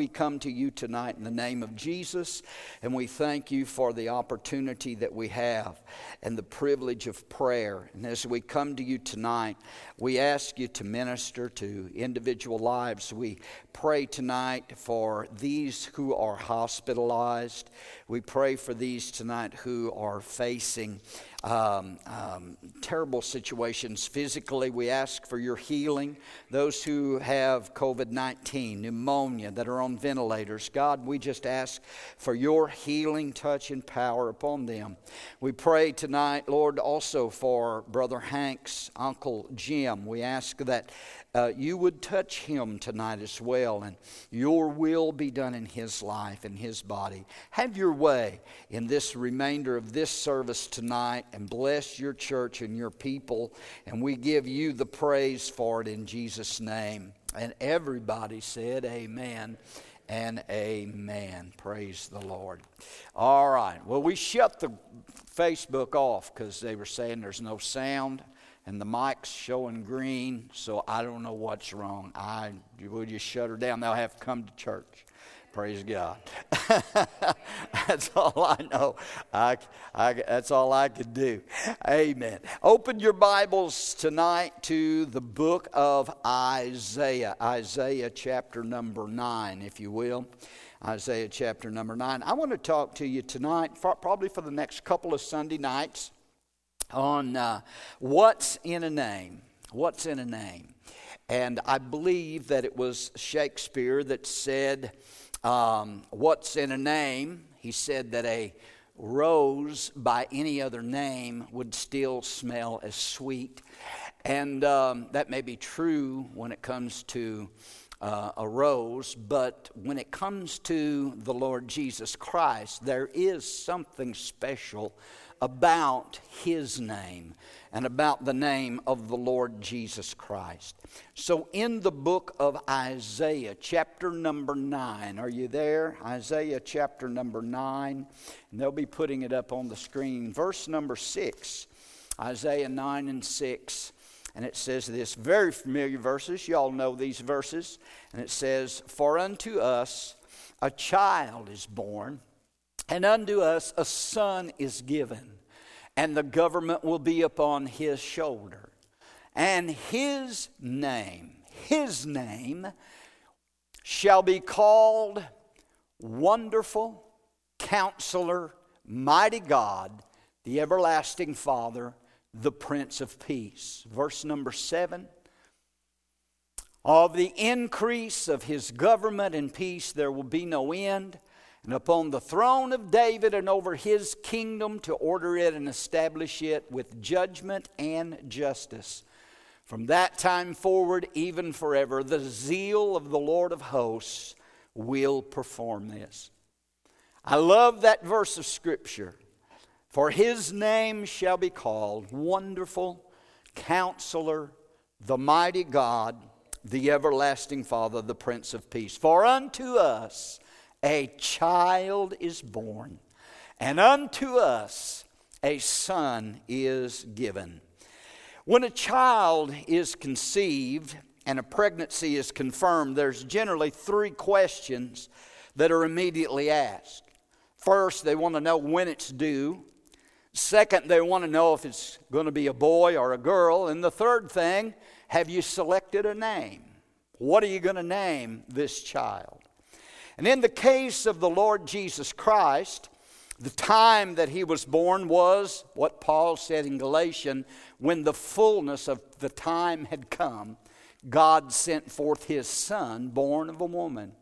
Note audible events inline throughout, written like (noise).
we come to you tonight in the name of Jesus, and we thank you for the opportunity that we have and the privilege of prayer. And as we come to you tonight, we ask you to minister to individual lives. We pray tonight for these who are hospitalized. We pray for these tonight who are facing um, um, terrible situations physically. We ask for your healing. Those who have COVID 19, pneumonia, that are on ventilators, God, we just ask for your healing touch and power upon them. We pray tonight, Lord, also for Brother Hank's Uncle Jim. We ask that uh, you would touch him tonight as well, and your will be done in his life and his body. Have your way in this remainder of this service tonight, and bless your church and your people. And we give you the praise for it in Jesus' name. And everybody said, Amen and amen. Praise the Lord. All right. Well, we shut the Facebook off because they were saying there's no sound and the mic's showing green, so I don't know what's wrong. I will just shut her down. They'll have to come to church. Praise God. (laughs) that's all I know. I, I, that's all I could do. Amen. Open your Bibles tonight to the book of Isaiah. Isaiah chapter number 9, if you will. Isaiah chapter number 9. I want to talk to you tonight, for, probably for the next couple of Sunday nights on uh, what's in a name. What's in a name? And I believe that it was Shakespeare that said, um, What's in a name? He said that a rose by any other name would still smell as sweet. And um, that may be true when it comes to uh, a rose, but when it comes to the Lord Jesus Christ, there is something special about his name and about the name of the Lord Jesus Christ. So, in the book of Isaiah, chapter number 9, are you there? Isaiah chapter number 9, and they'll be putting it up on the screen. Verse number 6, Isaiah 9 and 6. And it says this very familiar verses. Y'all know these verses. And it says, For unto us a child is born and unto us a son is given, and the government will be upon his shoulder. And his name, his name shall be called Wonderful Counselor, Mighty God, the Everlasting Father, the Prince of Peace. Verse number seven. Of the increase of his government and peace, there will be no end and upon the throne of David and over his kingdom to order it and establish it with judgment and justice. From that time forward, even forever, the zeal of the Lord of hosts will perform this. I love that verse of Scripture. For his name shall be called Wonderful, Counselor, the Mighty God, the Everlasting Father, the Prince of Peace. For unto us, a child is born, and unto us a son is given. When a child is conceived and a pregnancy is confirmed, there's generally three questions that are immediately asked. First, they want to know when it's due. Second, they want to know if it's going to be a boy or a girl. And the third thing, have you selected a name? What are you going to name this child? And in the case of the Lord Jesus Christ, the time that he was born was what Paul said in Galatians when the fullness of the time had come, God sent forth his son, born of a woman.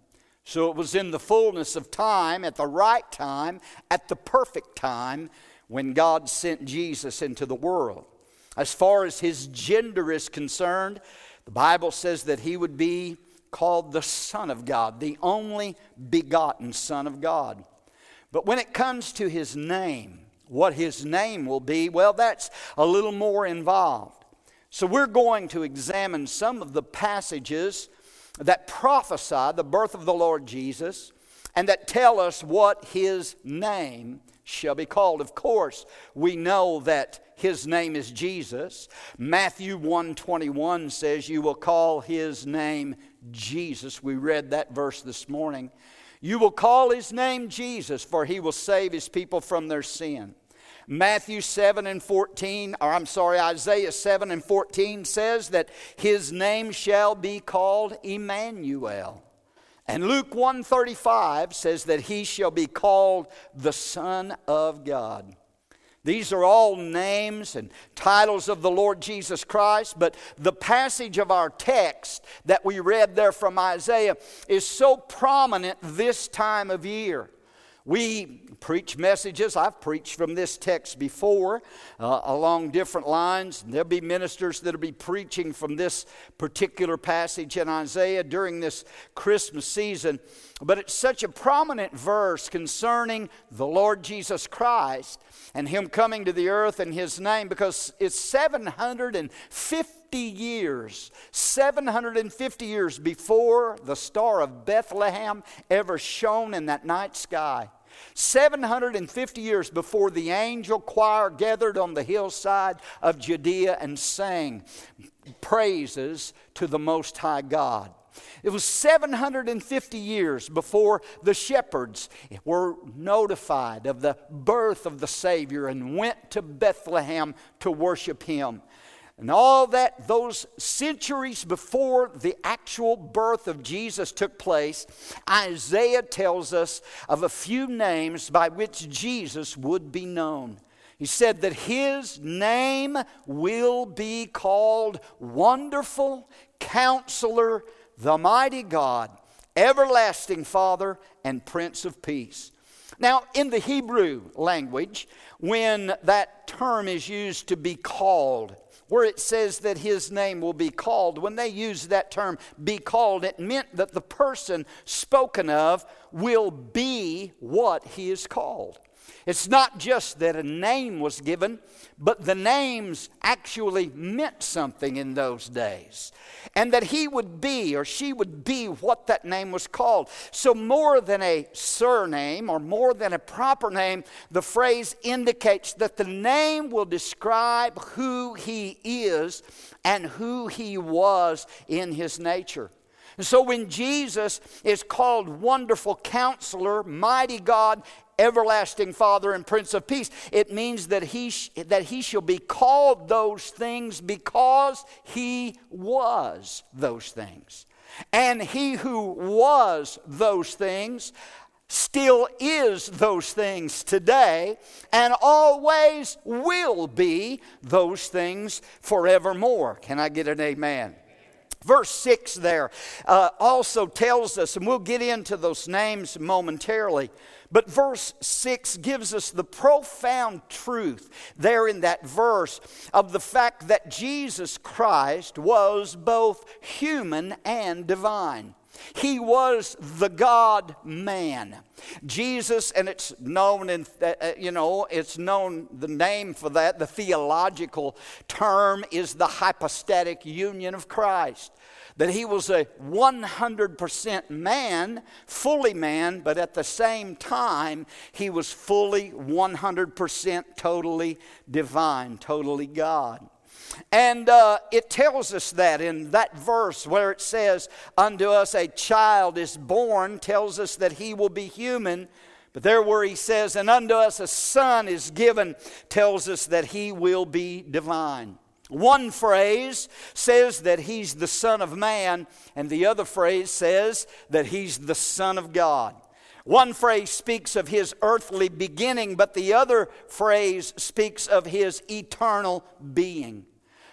So it was in the fullness of time, at the right time, at the perfect time, when God sent Jesus into the world. As far as his gender is concerned, the Bible says that he would be called the Son of God, the only begotten Son of God. But when it comes to his name, what his name will be, well, that's a little more involved. So we're going to examine some of the passages that prophesy the birth of the Lord Jesus and that tell us what his name shall be called. Of course, we know that his name is Jesus. Matthew 121 says you will call his name Jesus. We read that verse this morning. You will call his name Jesus, for he will save his people from their sin. Matthew 7 and 14, or I'm sorry, Isaiah 7 and 14 says that his name shall be called Emmanuel. And Luke 135 says that he shall be called the Son of God. These are all names and titles of the Lord Jesus Christ, but the passage of our text that we read there from Isaiah is so prominent this time of year. We preach messages. I've preached from this text before uh, along different lines. There'll be ministers that'll be preaching from this particular passage in Isaiah during this Christmas season. But it's such a prominent verse concerning the Lord Jesus Christ and Him coming to the earth in His name because it's 750 years, 750 years before the star of Bethlehem ever shone in that night sky. 750 years before the angel choir gathered on the hillside of Judea and sang praises to the Most High God. It was 750 years before the shepherds were notified of the birth of the Savior and went to Bethlehem to worship Him. And all that, those centuries before the actual birth of Jesus took place, Isaiah tells us of a few names by which Jesus would be known. He said that his name will be called Wonderful Counselor, the Mighty God, Everlasting Father, and Prince of Peace. Now, in the Hebrew language, when that term is used to be called, where it says that his name will be called, when they used that term be called, it meant that the person spoken of will be what he is called. It's not just that a name was given, but the names actually meant something in those days. And that he would be or she would be what that name was called. So, more than a surname or more than a proper name, the phrase indicates that the name will describe who he is and who he was in his nature. And so when Jesus is called Wonderful Counselor, Mighty God, everlasting Father and Prince of Peace. It means that he, sh- that he shall be called those things because he was those things. And he who was those things still is those things today and always will be those things forevermore. Can I get an amen? Verse 6 there uh, also tells us, and we'll get into those names momentarily, but verse 6 gives us the profound truth there in that verse of the fact that Jesus Christ was both human and divine. He was the God man. Jesus, and it's known in, uh, uh, you know, it's known, the name for that, the theological term is the hypostatic union of Christ that he was a 100% man, fully man, but at the same time, he was fully 100% totally divine, totally God. And uh, it tells us that in that verse where it says, Unto us a child is born, tells us that he will be human. But there where he says, And unto us a son is given, tells us that he will be divine. One phrase says that he's the Son of Man, and the other phrase says that he's the Son of God. One phrase speaks of his earthly beginning, but the other phrase speaks of his eternal being.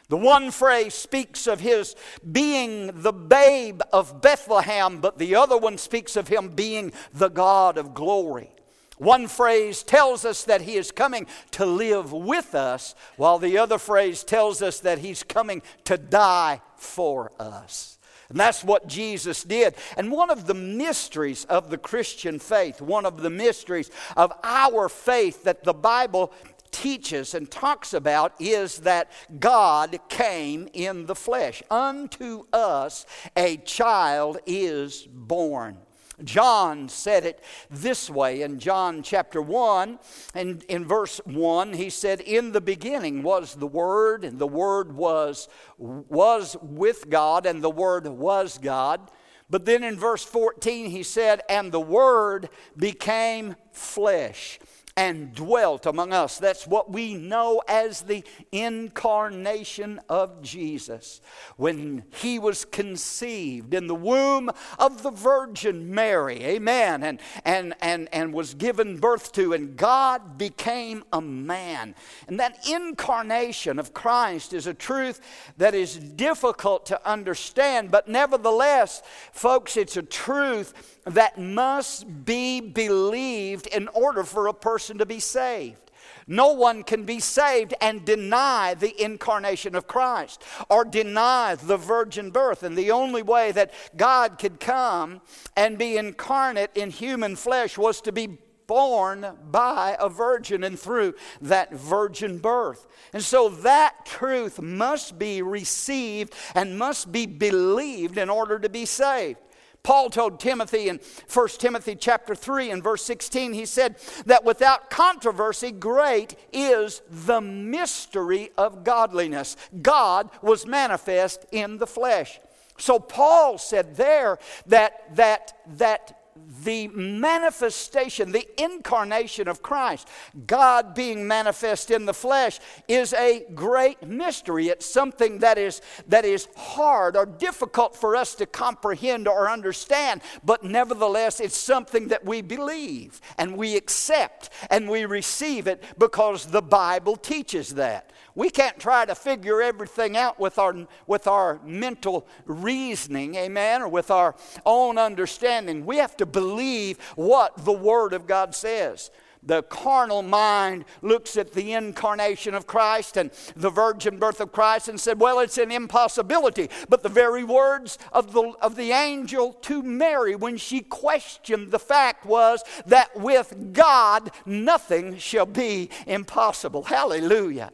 The one phrase speaks of his being the babe of Bethlehem, but the other one speaks of him being the God of glory. One phrase tells us that he is coming to live with us, while the other phrase tells us that he's coming to die for us. And that's what Jesus did. And one of the mysteries of the Christian faith, one of the mysteries of our faith that the Bible teaches and talks about is that God came in the flesh. Unto us a child is born. John said it this way in John chapter 1 and in verse 1 he said in the beginning was the word and the word was was with God and the word was God. But then in verse 14 he said and the word became flesh and dwelt among us. That's what we know as the incarnation of Jesus. When he was conceived in the womb of the Virgin Mary, amen, and, and, and, and was given birth to, and God became a man. And that incarnation of Christ is a truth that is difficult to understand, but nevertheless, folks, it's a truth that must be believed in order for a person to be saved. No one can be saved and deny the incarnation of Christ or deny the virgin birth. And the only way that God could come and be incarnate in human flesh was to be born by a virgin and through that virgin birth. And so that truth must be received and must be believed in order to be saved. Paul told Timothy in 1 Timothy chapter 3 and verse 16, he said that without controversy, great is the mystery of godliness. God was manifest in the flesh. So Paul said there that that that the manifestation, the incarnation of Christ, God being manifest in the flesh, is a great mystery. It's something that is, that is hard or difficult for us to comprehend or understand, but nevertheless, it's something that we believe and we accept and we receive it because the Bible teaches that. We can't try to figure everything out with our, with our mental reasoning, amen, or with our own understanding. We have to believe what the Word of God says. The carnal mind looks at the incarnation of Christ and the virgin birth of Christ and said, Well, it's an impossibility. But the very words of the, of the angel to Mary when she questioned the fact was that with God nothing shall be impossible. Hallelujah.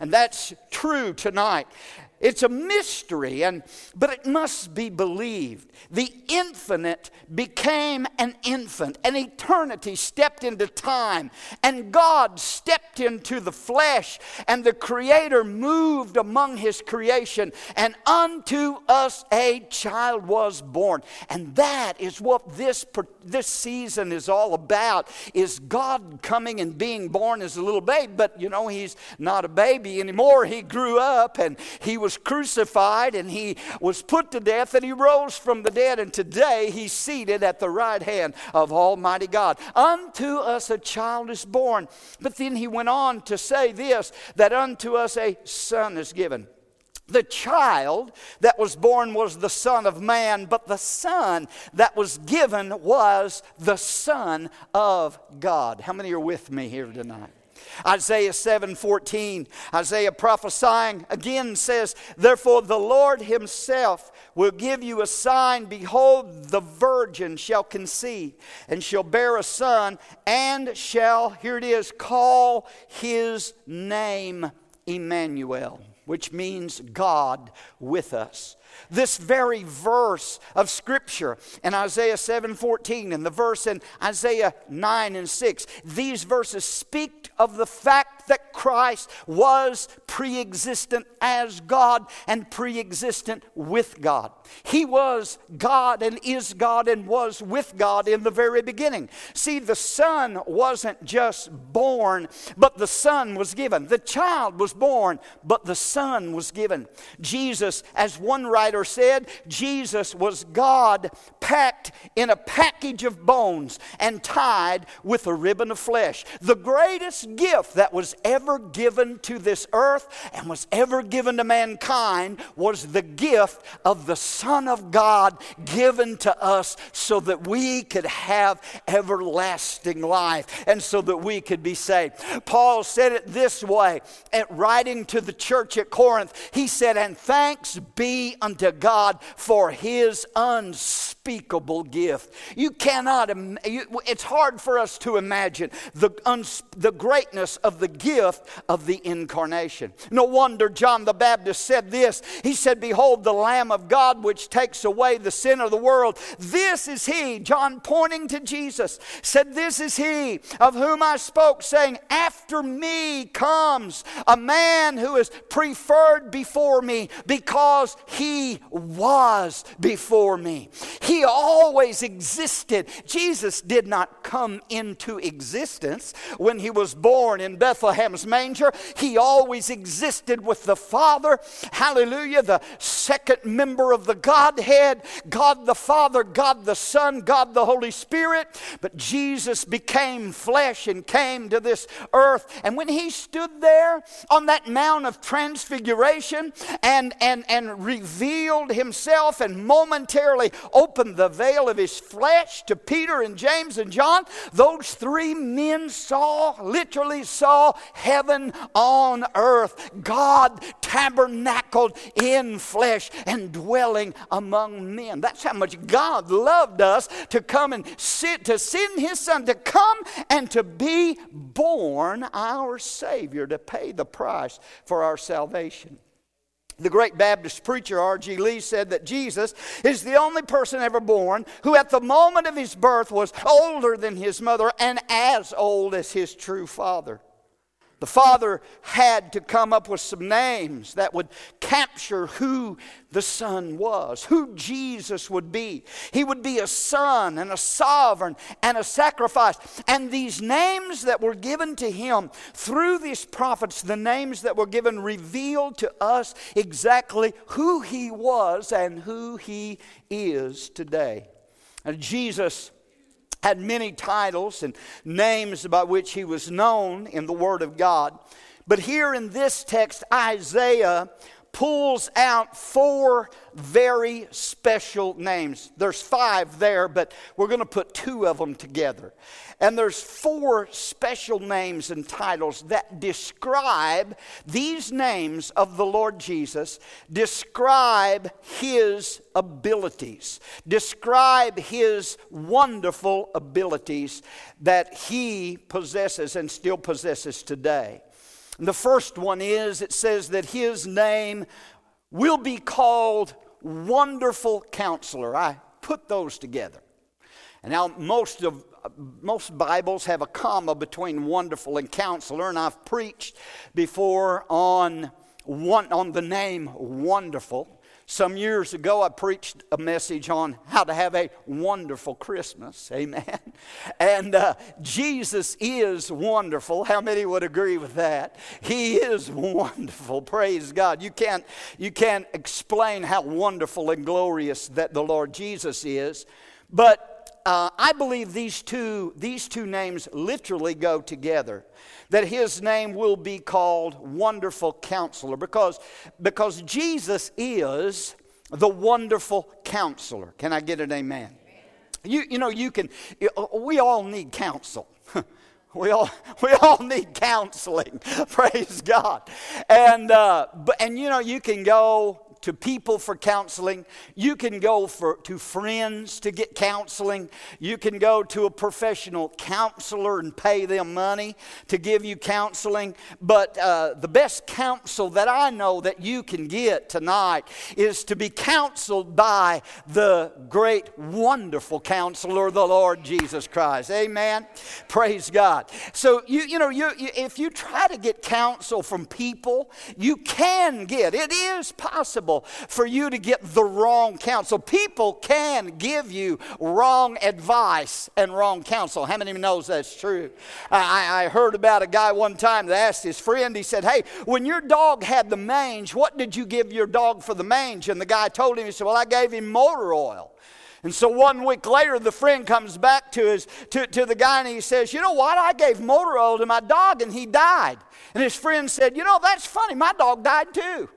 And that's true tonight. It's a mystery, and, but it must be believed. The infinite became an infant, and eternity stepped into time, and God stepped into the flesh, and the Creator moved among His creation, and unto us a child was born. And that is what this, this season is all about, is God coming and being born as a little baby, but you know, He's not a baby anymore. He grew up, and He was was crucified and he was put to death and he rose from the dead. And today he's seated at the right hand of Almighty God. Unto us a child is born. But then he went on to say this that unto us a son is given. The child that was born was the Son of Man, but the Son that was given was the Son of God. How many are with me here tonight? Isaiah 7 14, Isaiah prophesying again says, Therefore the Lord himself will give you a sign. Behold, the virgin shall conceive and shall bear a son and shall, here it is, call his name Emmanuel, which means God with us. This very verse of Scripture in Isaiah 7 14 and the verse in Isaiah 9 and 6, these verses speak of the fact that Christ was pre existent as God and pre existent with God. He was God and is God and was with God in the very beginning. See, the Son wasn't just born, but the Son was given. The child was born, but the Son was given. Jesus, as one writer said, Jesus was God packed in a package of bones and tied with a ribbon of flesh. The greatest gift that was ever given to this earth and was ever given to mankind was the gift of the Son of God given to us so that we could have everlasting life and so that we could be saved. Paul said it this way at writing to the church at Corinth. He said, And thanks be unto unto God for his unspeakable gift. You cannot, it's hard for us to imagine the, the greatness of the gift of the incarnation. No wonder John the Baptist said this. He said, Behold, the Lamb of God which takes away the sin of the world. This is he, John pointing to Jesus, said, This is he of whom I spoke, saying, After me comes a man who is preferred before me because he was before me. He always existed. Jesus did not come into existence when he was born in Bethlehem's manger. He always existed with the Father. Hallelujah. The second member of the Godhead God the Father, God the Son, God the Holy Spirit. But Jesus became flesh and came to this earth. And when he stood there on that Mount of Transfiguration and, and, and revealed himself and momentarily opened the veil of his flesh to Peter and James and John, those three men saw, literally saw heaven on earth. God tabernacled in flesh and dwelling among men. That's how much God loved us to come and sit, to send his son to come and to be born our Savior, to pay the price for our salvation. The great Baptist preacher R.G. Lee said that Jesus is the only person ever born who, at the moment of his birth, was older than his mother and as old as his true father. The father had to come up with some names that would capture who the son was, who Jesus would be. He would be a son and a sovereign and a sacrifice. And these names that were given to him through these prophets, the names that were given, revealed to us exactly who he was and who he is today. And Jesus had many titles and names by which he was known in the Word of God. But here in this text, Isaiah pulls out four very special names. There's five there, but we're going to put two of them together. And there's four special names and titles that describe these names of the Lord Jesus, describe his abilities, describe his wonderful abilities that he possesses and still possesses today. And the first one is it says that his name will be called Wonderful Counselor. I put those together. And now most of most Bibles have a comma between wonderful and counselor, and I've preached before on one, on the name wonderful. Some years ago, I preached a message on how to have a wonderful Christmas. Amen. (laughs) And uh, Jesus is wonderful. How many would agree with that? He is wonderful. Praise God. You can't, you can't explain how wonderful and glorious that the Lord Jesus is. But uh, I believe these two, these two names literally go together that his name will be called Wonderful Counselor because, because Jesus is the Wonderful Counselor. Can I get an amen? You, you know, you can, we all need counsel. (laughs) We all, (laughs) we all need counseling. (laughs) Praise God. And, uh, but, and you know, you can go to people for counseling. You can go for, to friends to get counseling. You can go to a professional counselor and pay them money to give you counseling. But uh, the best counsel that I know that you can get tonight is to be counseled by the great, wonderful counselor, the Lord Jesus Christ. Amen. Praise God. So, you, you know, you, if you try to get counsel from people, you can get, it is possible for you to get the wrong counsel. People can give you wrong advice and wrong counsel. How many of you knows that's true? I, I heard about a guy one time that asked his friend, he said, Hey, when your dog had the mange, what did you give your dog for the mange? And the guy told him, he said, Well, I gave him motor oil. And so one week later, the friend comes back to, his, to, to the guy and he says, You know what? I gave motor oil to my dog and he died. And his friend said, You know, that's funny. My dog died too.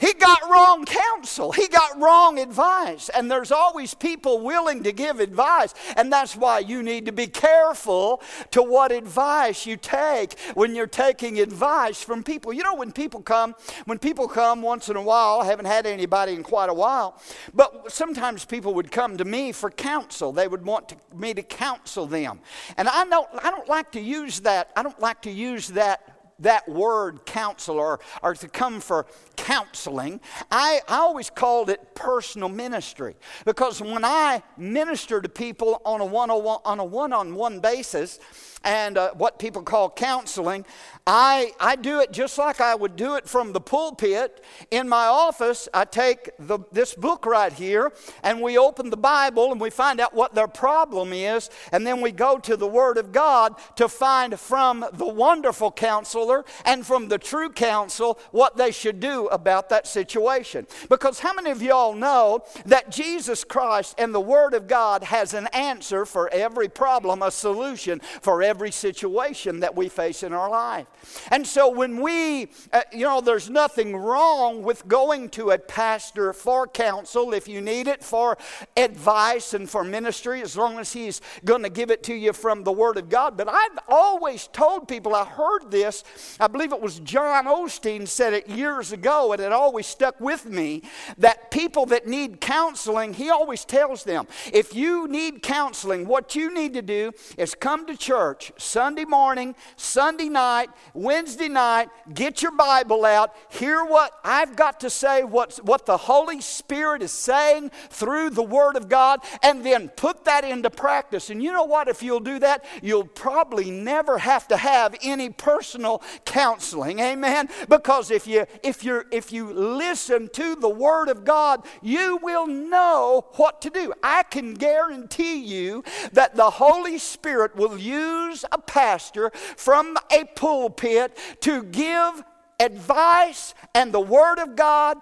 He got wrong counsel. He got wrong advice. And there's always people willing to give advice. And that's why you need to be careful to what advice you take when you're taking advice from people. You know, when people come, when people come once in a while, I haven't had anybody in quite a while, but sometimes people would come to me for counsel. They would want to, me to counsel them. And I don't, I don't like to use that, I don't like to use that that word counselor or to come for counseling, I, I always called it personal ministry. Because when I minister to people on a one on a one-on-one basis, and uh, what people call counseling. I, I do it just like I would do it from the pulpit. In my office, I take the, this book right here and we open the Bible and we find out what their problem is, and then we go to the Word of God to find from the wonderful counselor and from the true counsel what they should do about that situation. Because how many of y'all know that Jesus Christ and the Word of God has an answer for every problem, a solution for every every situation that we face in our life. And so when we, uh, you know, there's nothing wrong with going to a pastor for counsel if you need it, for advice and for ministry, as long as he's going to give it to you from the Word of God. But I've always told people, I heard this, I believe it was John Osteen said it years ago, and it always stuck with me that people that need counseling, he always tells them, if you need counseling, what you need to do is come to church church Sunday morning, Sunday night, Wednesday night, get your Bible out, hear what I've got to say, what, what the Holy Spirit is saying through the Word of God, and then put that into practice. And you know what? If you'll do that, you'll probably never have to have any personal counseling. Amen? Because if you if you if you listen to the Word of God, you will know what to do. I can guarantee you that the Holy Spirit will use use a pastor from a pulpit to give advice and the Word of God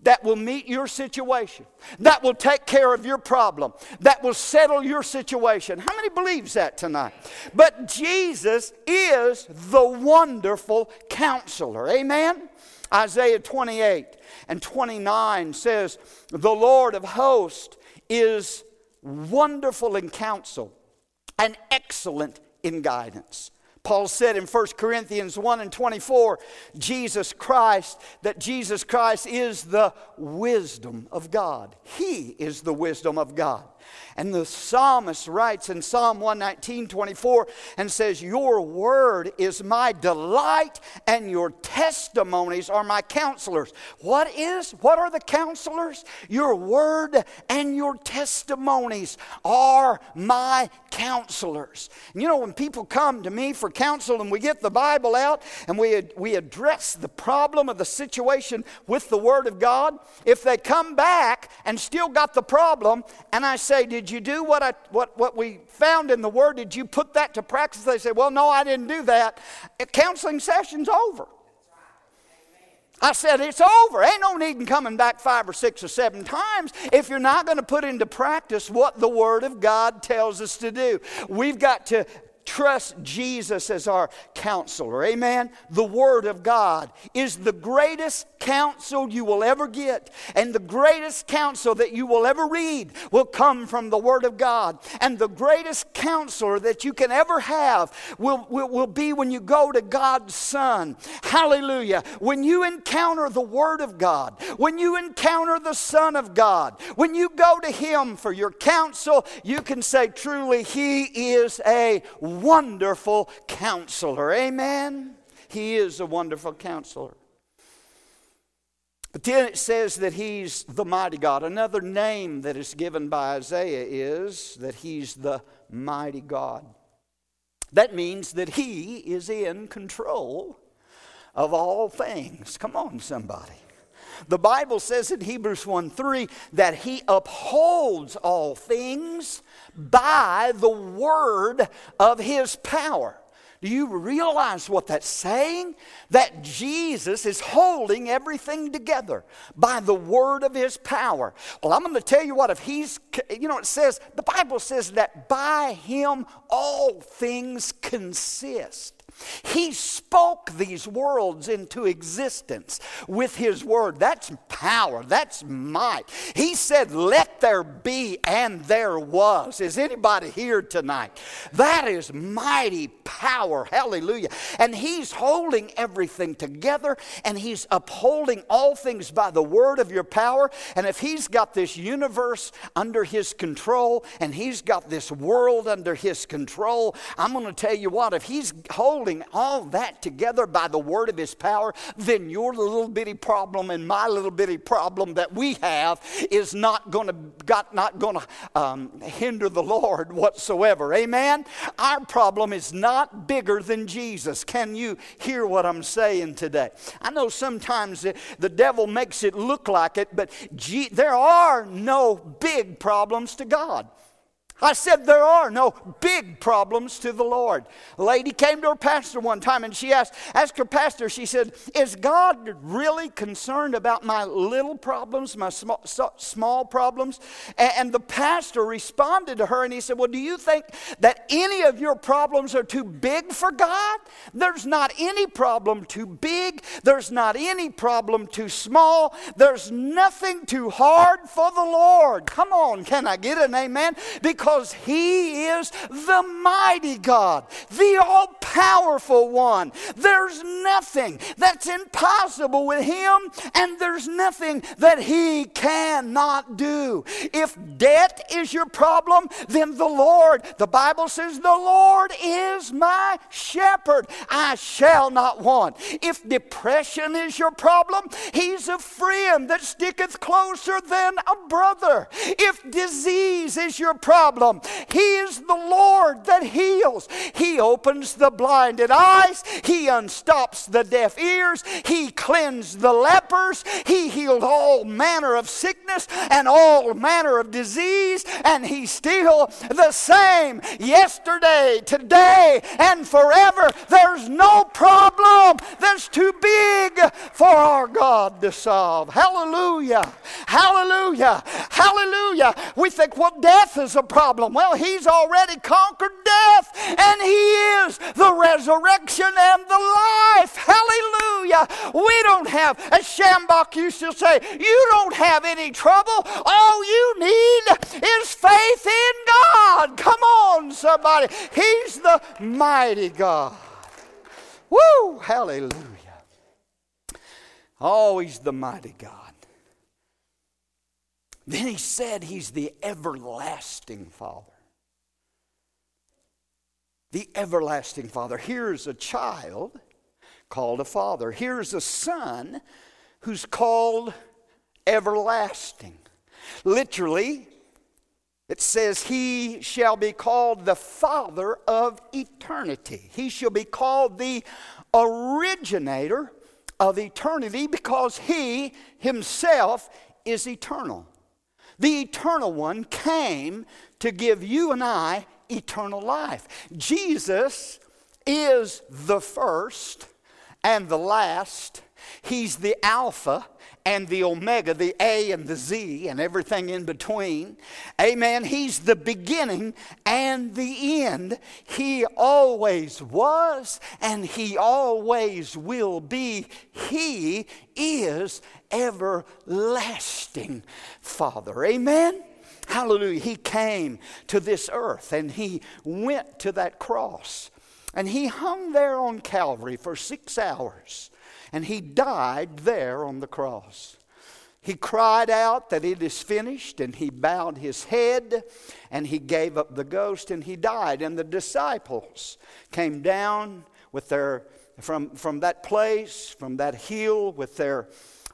that will meet your situation, that will take care of your problem, that will settle your situation. How many believes that tonight? But Jesus is the wonderful counselor. Amen. Isaiah 28 and 29 says, "The Lord of hosts is wonderful in counsel and excellent in guidance. Paul said in 1 Corinthians 1 and 24, Jesus Christ, that Jesus Christ is the wisdom of God. He is the wisdom of God. And the psalmist writes in Psalm 119, 24, and says, Your word is my delight, and your testimonies are my counselors. What is, what are the counselors? Your word and your testimonies are my counselors. And you know, when people come to me for counsel and we get the Bible out and we, we address the problem of the situation with the Word of God, if they come back and still got the problem, and I say, Did you do what, I, what, what we found in the Word? Did you put that to practice? They say, Well, no, I didn't do that. Counseling session's over. I said, it's over. Ain't no need in coming back five or six or seven times if you're not going to put into practice what the Word of God tells us to do. We've got to trust Jesus as our counselor. Amen. The Word of God is the greatest counsel you will ever get, and the greatest counsel that you will ever read will come from the Word of God. And the greatest counselor that you can ever have will, will, will be when you go to God's Son. Hallelujah. When you encounter the Word of God, when you encounter the Son of God, when you go to Him for your counsel, you can say, truly, He is a wonderful counselor. Amen? He is a wonderful counselor. But then it says that he's the mighty God. Another name that is given by Isaiah is that he's the mighty God. That means that he is in control of all things. Come on, somebody. The Bible says in Hebrews 1 3 that he upholds all things by the word of his power. Do you realize what that's saying? That Jesus is holding everything together by the word of his power. Well, I'm going to tell you what, if he's, you know, it says, the Bible says that by him all things consist. He spoke these worlds into existence with His word. That's power, that's might. He said, Let there be, and there was. Is anybody here tonight? That is mighty power. Hallelujah. And He's holding everything together, and He's upholding all things by the word of your power. And if He's got this universe under His control, and He's got this world under His control, I'm going to tell you what, if He's holding holding all that together by the word of his power, then your little bitty problem and my little bitty problem that we have is not going to got not going to um, hinder the Lord whatsoever. Amen. Our problem is not bigger than Jesus. Can you hear what I'm saying today? I know sometimes the, devil makes it look like it, but G, there are no big problems to God. I said, There are no big problems to the Lord. A lady came to her pastor one time and she asked, asked her pastor, she said, Is God really concerned about my little problems, my small, small problems? And the pastor responded to her and he said, Well, do you think that any of your problems are too big for God? There's not any problem too big, there's not any problem too small, there's nothing too hard for the Lord. Come on, can I get an amen? Because because He is the mighty God, the all powerful one. There's nothing that's impossible with Him, and there's nothing that He cannot do. If debt is your problem, then the Lord, the Bible says, the Lord is my shepherd. I shall not want. If depression is your problem, He's a friend that sticketh closer than a brother. If disease is your problem, problem. He is the Lord that heals. He opens the blinded eyes. He unstops the deaf ears. He cleansed the lepers. He healed all manner of sickness and all manner of disease. And He's still the same yesterday, today, and forever. There's no problem that's too big for our God to solve. Hallelujah. Hallelujah. Hallelujah. We think, well, death is a problem problem? Well, He's already conquered death, and He is the resurrection and the life. Hallelujah. We don't have, as Schambach used to say, you don't have any trouble. All you need is faith in God. Come on, somebody. He's the mighty God. Woo! Hallelujah. He's the mighty God. Then he said he's the everlasting Father. The everlasting Father. Here's a child called a father. Here's a son who's called everlasting. Literally, it says, He shall be called the Father of eternity. He shall be called the originator of eternity because He Himself is eternal. The eternal one came to give you and I eternal life. Jesus is the first and the last. He's the Alpha and the Omega, the A and the Z, and everything in between. Amen. He's the beginning and the end. He always was and He always will be. He is everlasting Father. Amen. Hallelujah. He came to this earth and He went to that cross. And he hung there on Calvary for six hours and he died there on the cross. He cried out that it is finished, and he bowed his head, and he gave up the ghost, and he died. And the disciples came down with their from, from that place, from that hill, with their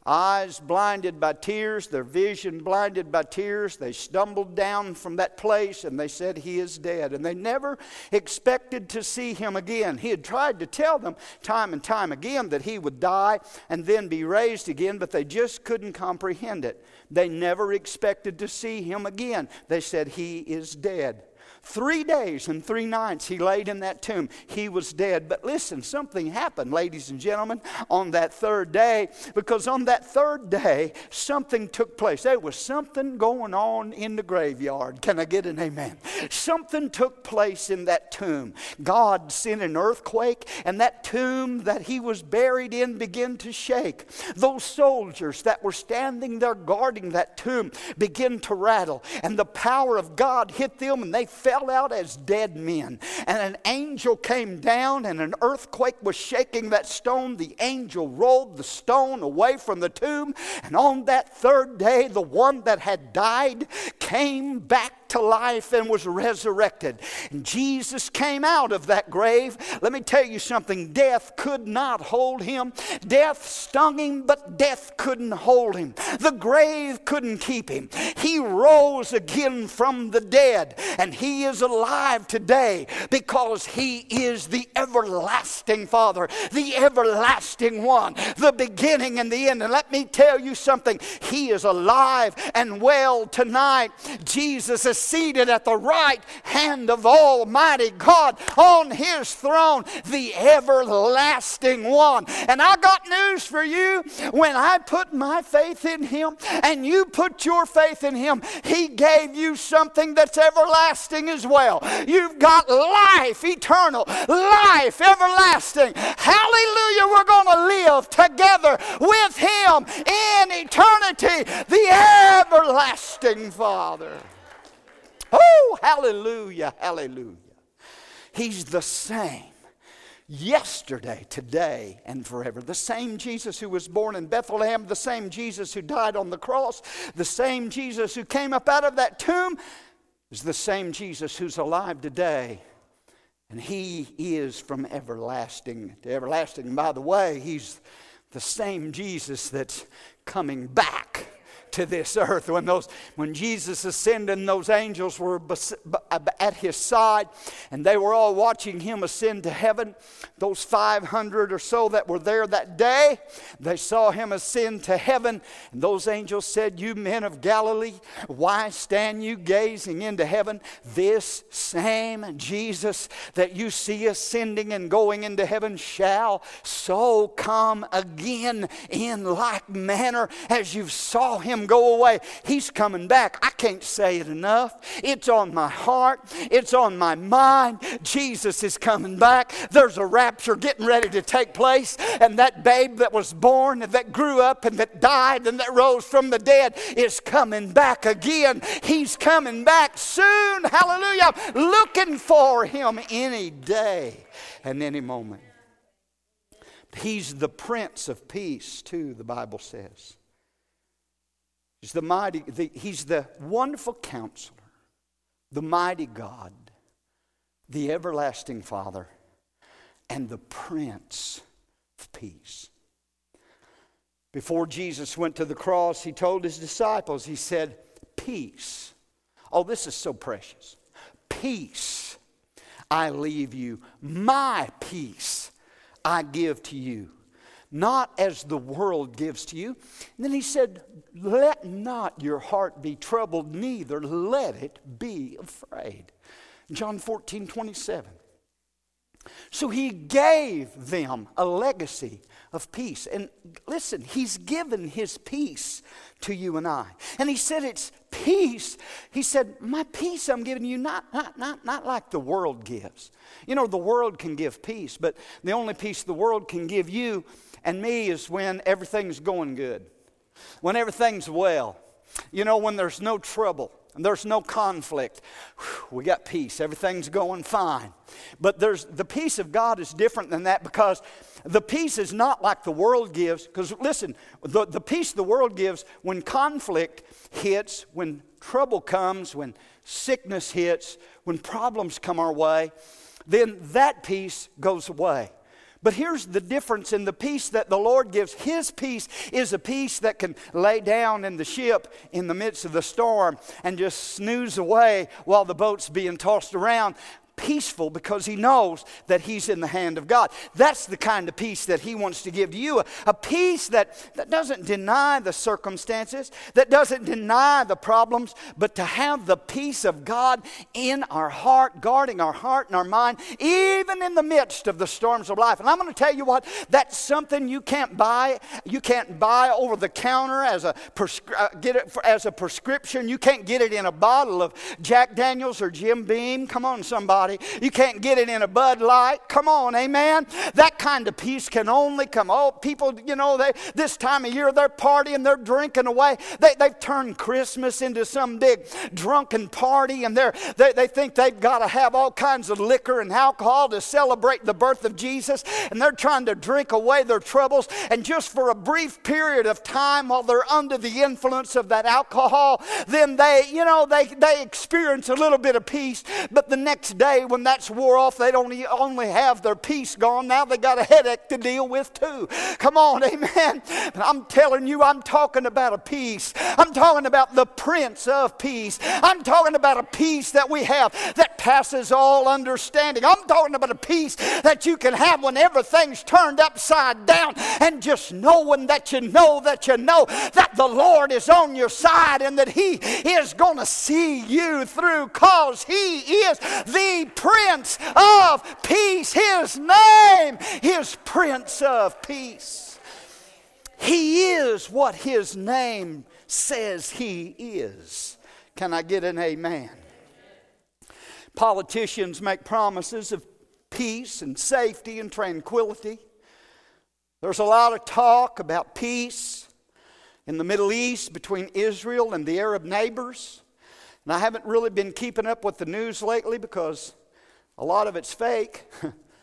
eyes blinded by tears, their vision blinded by tears. They stumbled down from that place and they said, He is dead. And they never expected to see him again. He had tried to tell them time and time again that he would die and then be raised again, but they just couldn't comprehend it. They never expected to see him again. They said, He is dead. Three days and three nights he laid in that tomb. He was dead. But listen, something happened, ladies and gentlemen, on that third day, because on that third day, something took place. There was something going on in the graveyard. Can I get an amen? Something took place in that tomb. God sent an earthquake, and that tomb that he was buried in began to shake. Those soldiers that were standing there guarding that tomb began to rattle, and the power of God hit them, and they fell fell out as dead men. And an angel came down, and an earthquake was shaking that stone. The angel rolled the stone away from the tomb. And on that third day, the one that had died came back to life and was resurrected. And Jesus came out of that grave. Let me tell you something death could not hold him. Death stung him, but death couldn't hold him. The grave couldn't keep him. He rose again from the dead, and he is alive today because he is the everlasting Father, the everlasting one, the beginning and the end. And let me tell you something He is alive and well tonight. Jesus is seated at the right hand of Almighty God on his throne, the everlasting one. And I got news for you. When I put my faith in him and you put your faith in him, he gave you something that's everlasting as well. You've got life eternal, life everlasting. Hallelujah. We're going to live together with him in eternity, the everlasting Father. Oh, hallelujah, hallelujah. He's the same yesterday, today, and forever. The same Jesus who was born in Bethlehem, the same Jesus who died on the cross, the same Jesus who came up out of that tomb is the same Jesus who's alive today. And he is from everlasting to everlasting. And by the way, he's the same Jesus that's coming back to this earth. When, those, when Jesus ascended and those angels were at his side and they were all watching him ascend to heaven, those 500 or so that were there that day, they saw him ascend to heaven. And those angels said, You men of Galilee, why stand you gazing into heaven? This same Jesus that you see ascending and going into heaven shall so come again in like manner as you saw him him go away. He's coming back. I can't say it enough. It's on my heart, it's on my mind. Jesus is coming back. There's a rapture getting ready to take place, and that babe that was born that grew up and that died and that rose from the dead is coming back again. He's coming back soon. Hallelujah. Looking for him any day and any moment. He's the Prince of Peace, too, the Bible says. He's the mighty, the, he's the wonderful counselor, the mighty God, the everlasting Father, and the Prince of Peace. Before Jesus went to the cross, he told his disciples, he said, Peace. Oh, this is so precious. Peace I leave you, my peace I give to you not as the world gives to you. And then he said, Let not your heart be troubled, neither let it be afraid. John 14, 27. So he gave them a legacy of peace. And listen, he's given his peace to you and I. And he said it's peace. He said, My peace I'm giving you, not, not, not, not like the world gives. You know, the world can give peace, but the only peace the world can give you and me is when everything's going good, when everything's well. You know, when there's no trouble and there's no conflict, we got peace. Everything's going fine. But there's the peace of God is different than that because the peace is not like the world gives. Because listen, the, the peace the world gives when conflict hits, when trouble comes, when sickness hits, when problems come our way, then that peace goes away. But here's the difference in the peace that the Lord gives. His peace is a peace that can lay down in the ship in the midst of the storm and just snooze away while the boat's being tossed around. Peaceful because he knows that he's in the hand of God. That's the kind of peace that he wants to give to you. A, a peace that, that doesn't deny the circumstances, that doesn't deny the problems, but to have the peace of God in our heart, guarding our heart and our mind, even in the midst of the storms of life. And I'm going to tell you what, that's something you can't buy. You can't buy over the counter as a prescri- uh, get it for, as a prescription. You can't get it in a bottle of Jack Daniels or Jim Beam. Come on, somebody. You can't get it in a Bud Light. Come on, amen. That kind of peace can only come. Oh, people, you know, they this time of year they're partying, they're drinking away. They, they've turned Christmas into some big drunken party, and they're, they, they think they've got to have all kinds of liquor and alcohol to celebrate the birth of Jesus, and they're trying to drink away their troubles. And just for a brief period of time while they're under the influence of that alcohol, then they, you know, they, they experience a little bit of peace. But the next day, when that's wore off, they don't only have their peace gone, now they got a headache to deal with too. Come on, (laughs) amen. I'm telling you, I'm talking about a peace. I'm talking about the Prince of Peace. I'm talking about a peace that we have that passes all understanding. I'm talking about a peace that you can have when everything's turned upside down and just knowing that you know that you know that the Lord is on your side and that He is going to see you through because He is the Prince of Peace. His name is Prince of Peace. He is what His name says He is. Can I get an amen? Politicians make promises of peace and safety and tranquility. There's a lot of talk about peace in the Middle East between Israel and the Arab neighbors. And I haven't really been keeping up with the news lately because a lot of it's fake.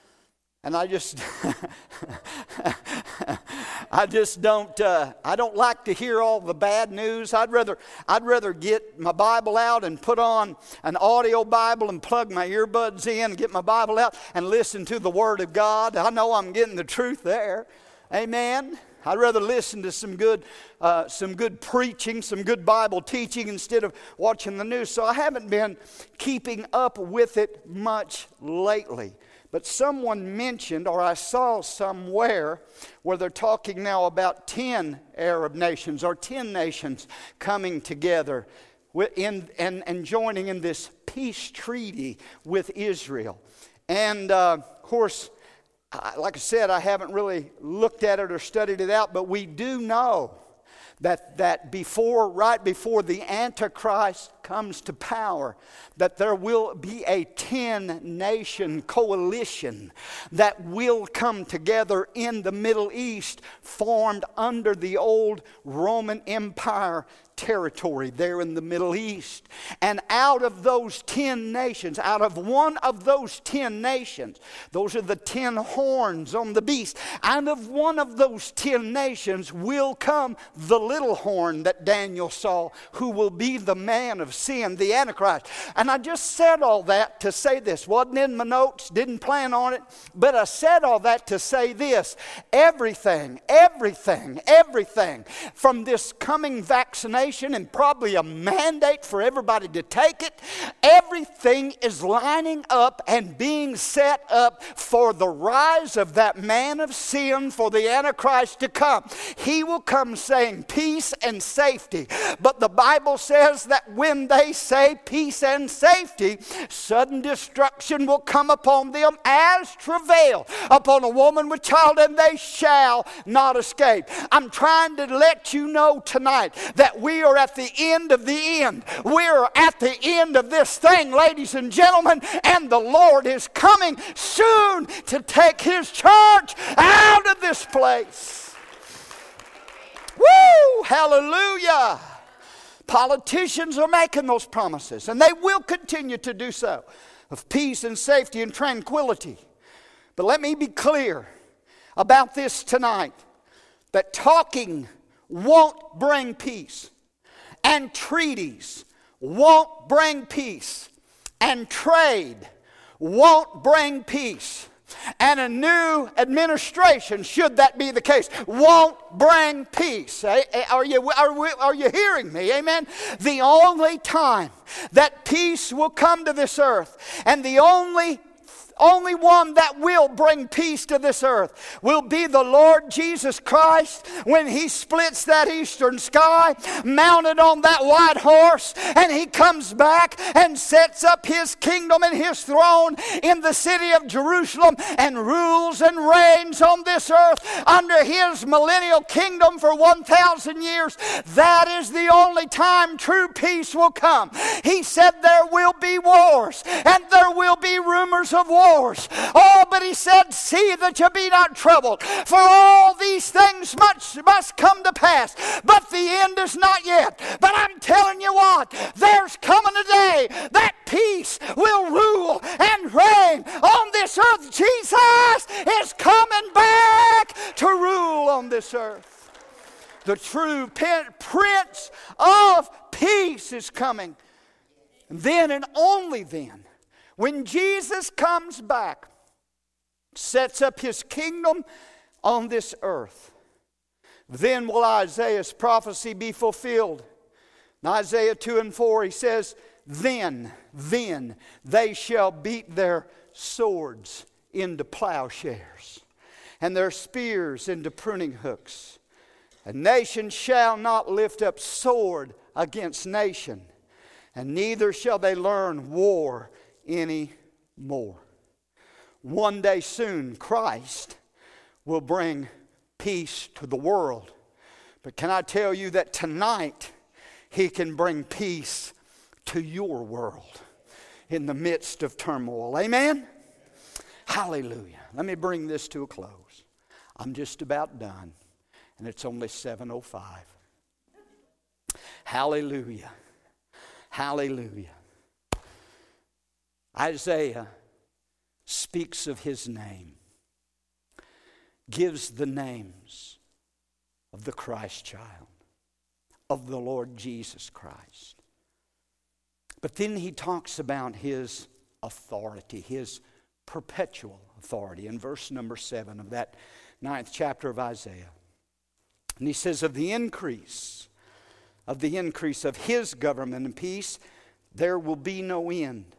(laughs) and I just (laughs) I just don't uh, I don't like to hear all the bad news. I'd rather I'd rather get my Bible out and put on an audio Bible and plug my earbuds in get my Bible out and listen to the Word of God. I know I'm getting the truth there. Amen. I'd rather listen to some good, uh, some good preaching, some good Bible teaching instead of watching the news. So I haven't been keeping up with it much lately. But someone mentioned, or I saw somewhere, where they're talking now about 10 Arab nations or 10 nations coming together in, and, and joining in this peace treaty with Israel. And uh, of course, like I said, I haven't really looked at it or studied it out, but we do know that, that before, right before the Antichrist comes to power, that there will be a 10 nation coalition that will come together in the Middle East, formed under the old Roman Empire territory there in the Middle East. And out of those 10 nations, out of one of those 10 nations, those are the 10 horns on the beast, out of one of those 10 nations will come the little horn that Daniel saw, who will be the man of sin, the Antichrist. And I just said all that to say this. Wasn't in my notes, didn't plan on it, but I said all that to say this. Everything, everything, everything from this coming vaccination and probably a mandate for everybody to take it. Everything is lining up and being set up for the rise of that man of sin, for the Antichrist to come. He will come saying peace and safety. But the Bible says that when they say peace and safety, sudden destruction will come upon them as travail upon a woman with child, and they shall not escape. I'm trying to let you know tonight that we are at the end of the end. We're at the end of this thing, ladies and gentlemen, and the Lord is coming soon to take his church out of this place. Woo! Hallelujah! Politicians are making those promises, and they will continue to do so of peace and safety and tranquility. But let me be clear about this tonight that talking won't bring peace and treaties won't bring peace, and trade won't bring peace. And a new administration, should that be the case, won't bring peace. Eh, eh, are you, are, we, are you hearing me? Amen? The only time that peace will come to this earth and the only only one that will bring peace to this earth will be the Lord Jesus Christ when he splits that eastern sky, mounted on that white horse, and he comes back and sets up his kingdom and his throne in the city of Jerusalem and rules and reigns on this earth under his millennial kingdom for 1,000 years. That is the only time true peace will come. He said there will be wars and there will be rumors of war wars. Oh, but he said, See that you be not troubled, for all these things must, must come to pass, but the end is not yet. But I'm telling you what, there's coming a day that peace will rule and reign on this earth. Jesus is coming back to rule on this earth. The true Prince of Peace is coming. Then and only then when Jesus comes back, sets up his kingdom on this earth, then will Isaiah's prophecy be fulfilled. In Isaiah 2 and 4, he says, Then, then they shall beat their swords into plowshares and their spears into pruning hooks. A nation shall not lift up sword against nation, and neither shall they learn war anymore. One day soon, Christ will bring peace to the world. But can I tell you that tonight, He can bring peace to your world in the midst of turmoil. Amen? Hallelujah. Let me bring this to a close. I'm just about done, and it's only 7:05. Hallelujah. Hallelujah. Isaiah speaks of his name, gives the names of the Christ child, of the Lord Jesus Christ. But then he talks about his authority, his perpetual authority in verse number seven of that ninth chapter of Isaiah. And he says, Of the increase, of the increase of his government and peace, there will be no end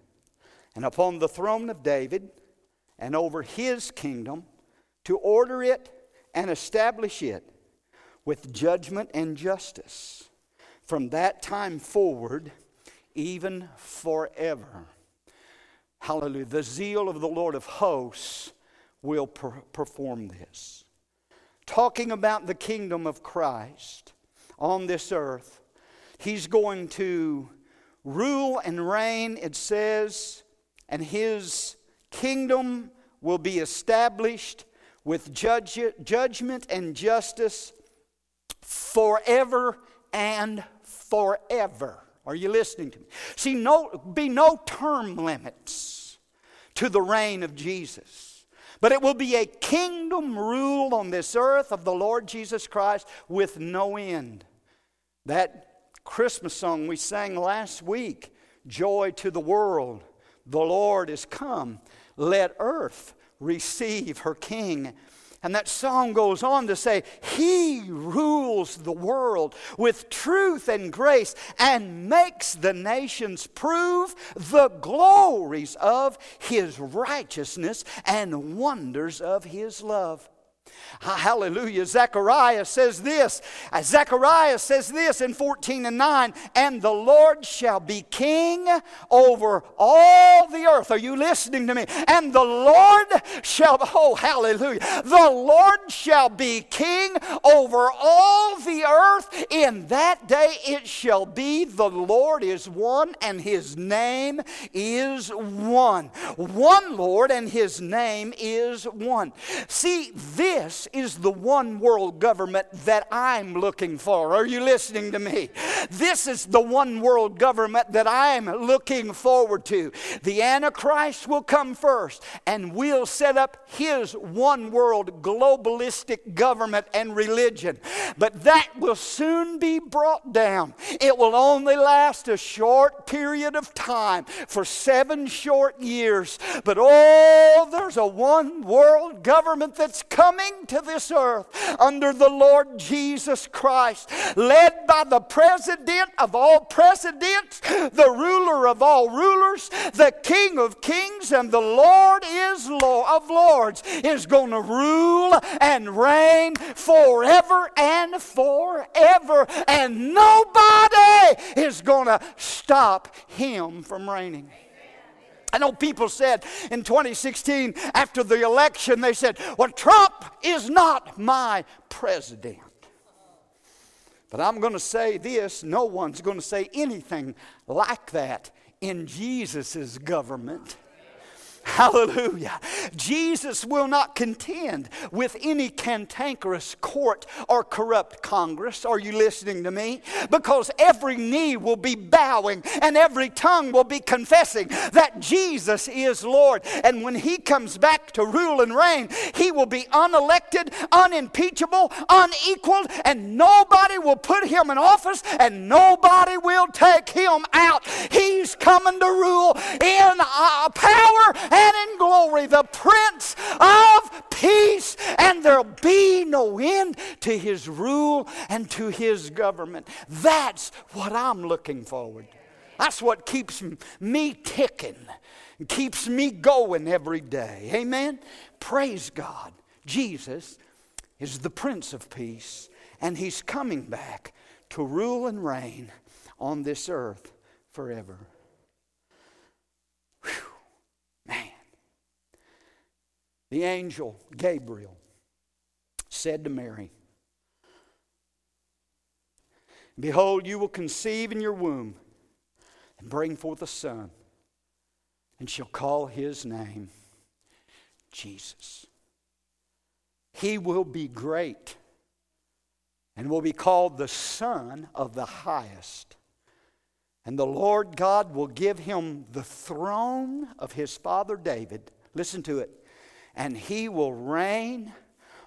and upon the throne of David and over his kingdom to order it and establish it with judgment and justice from that time forward, even forever. Hallelujah. The zeal of the Lord of hosts will per- perform this. Talking about the kingdom of Christ on this earth, he's going to rule and reign, it says, and his kingdom will be established with judge, judgment and justice forever and forever. Are you listening to me? See, no, be no term limits to the reign of Jesus. But it will be a kingdom rule on this earth of the Lord Jesus Christ with no end. That Christmas song we sang last week, Joy to the World, the Lord is come. Let earth receive her king. And that song goes on to say, He rules the world with truth and grace and makes the nations prove the glories of His righteousness and wonders of His love. Hallelujah. Zechariah says this. Uh, Zechariah says this in 14 and 9 and the Lord shall be king over all the earth. Are you listening to me? And the Lord shall, oh, hallelujah. The Lord shall be king over all the earth. In that day it shall be the Lord is one and his name is one. One Lord and his name is one. See, this This is the one world government that I'm looking for. Are you listening to me? This is the one world government that I'm looking forward to. The Antichrist will come first, and we'll set up his one world globalistic government and religion. But that will soon be brought down. It will only last a short period of time for seven short years. But oh, there's a one world government that's coming to this earth under the Lord Jesus Christ, led by the president of all presidents, the ruler of all rulers, the King of kings, and the Lord is Lord of lords, is going to rule and reign forever and forever. And nobody is going to stop him from reigning. I know people said in 2016 after the election, they said, Well, Trump is not my president. But I'm going to say this no one's going to say anything like that in Jesus' government. (laughs) Hallelujah. Jesus will not contend with any cantankerous court or corrupt Congress. Are you listening to me? Because every knee will be bowing and every tongue will be confessing that Jesus is Lord. And when he comes back to rule and reign, he will be unelected, unimpeachable, unequaled, and nobody will put him in office and nobody will take him out. He's coming to rule in uh, power and in glory, the Prince of Peace, and there'll be no end to his rule and to his government. That's what I'm looking forward to. That's what keeps me ticking, keeps me going every day. Amen? Praise God. Jesus is the Prince of Peace, and he's coming back to rule and reign on this earth forever. Whew. The angel Gabriel said to Mary, Behold, you will conceive in your womb and bring forth a son, and shall call his name Jesus. He will be great and will be called the Son of the Highest. And the Lord God will give him the throne of his father David. Listen to it and he will reign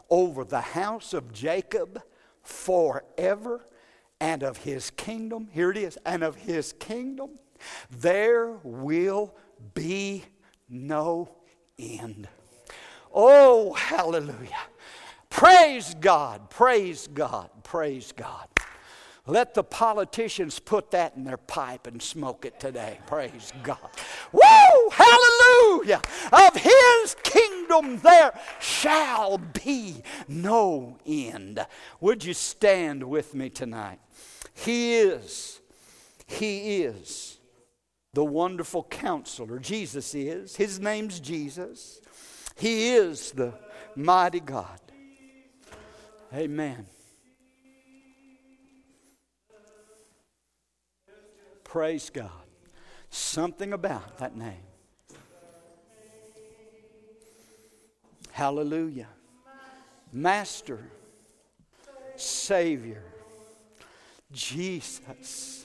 over the house of Jacob forever, and of his kingdom, here it is, and of his kingdom, there will be no end. Oh, hallelujah. Praise God, praise God, praise God. Let the politicians put that in their pipe and smoke it today. Praise God. Woo! Hallelujah! Of His kingdom there shall be no end. Would you stand with me tonight? He is, He is the wonderful counselor. Jesus is. His name's Jesus. He is the mighty God. Amen. Praise God. Something about that name. Hallelujah. Master, Savior, Jesus.